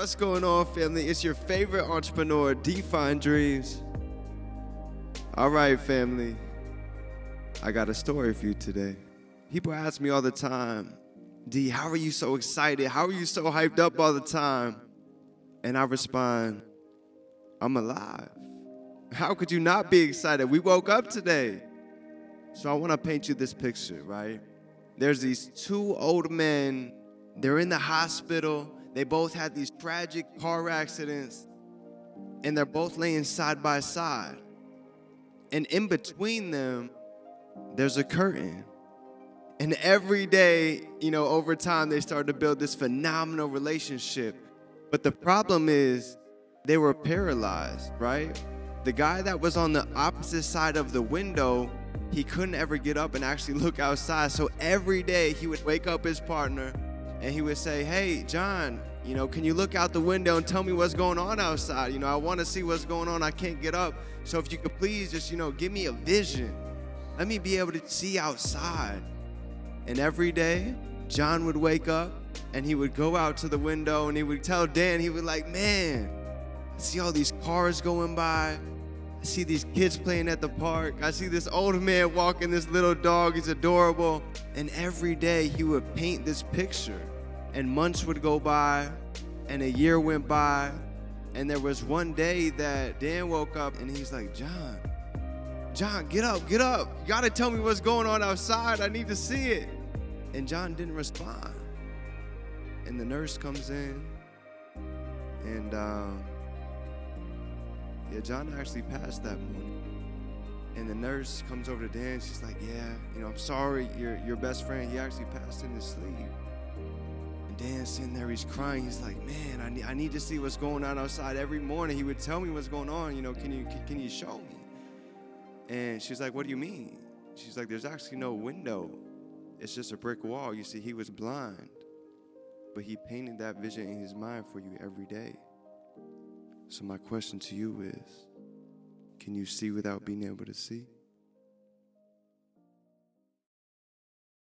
What's going on, family? It's your favorite entrepreneur, Define Dreams. All right, family. I got a story for you today. People ask me all the time, D, how are you so excited? How are you so hyped up all the time? And I respond, I'm alive. How could you not be excited? We woke up today. So I want to paint you this picture, right? There's these two old men, they're in the hospital. They both had these tragic car accidents, and they're both laying side by side. And in between them, there's a curtain. And every day, you know, over time, they started to build this phenomenal relationship. But the problem is, they were paralyzed, right? The guy that was on the opposite side of the window, he couldn't ever get up and actually look outside. So every day, he would wake up his partner and he would say, Hey, John, you know, can you look out the window and tell me what's going on outside? You know, I want to see what's going on. I can't get up. So if you could please just, you know, give me a vision. Let me be able to see outside. And every day, John would wake up and he would go out to the window and he would tell Dan, he would like, man, I see all these cars going by. I see these kids playing at the park. I see this old man walking this little dog. He's adorable. And every day he would paint this picture. And months would go by, and a year went by. And there was one day that Dan woke up and he's like, John, John, get up, get up. You gotta tell me what's going on outside. I need to see it. And John didn't respond. And the nurse comes in, and uh, yeah, John actually passed that morning. And the nurse comes over to Dan. She's like, "Yeah, you know, I'm sorry. Your your best friend, he actually passed in his sleep." And Dan's sitting there, he's crying. He's like, "Man, I need, I need to see what's going on outside." Every morning, he would tell me what's going on. You know, can you can, can you show me? And she's like, "What do you mean?" She's like, "There's actually no window. It's just a brick wall. You see, he was blind, but he painted that vision in his mind for you every day." So, my question to you is can you see without being able to see?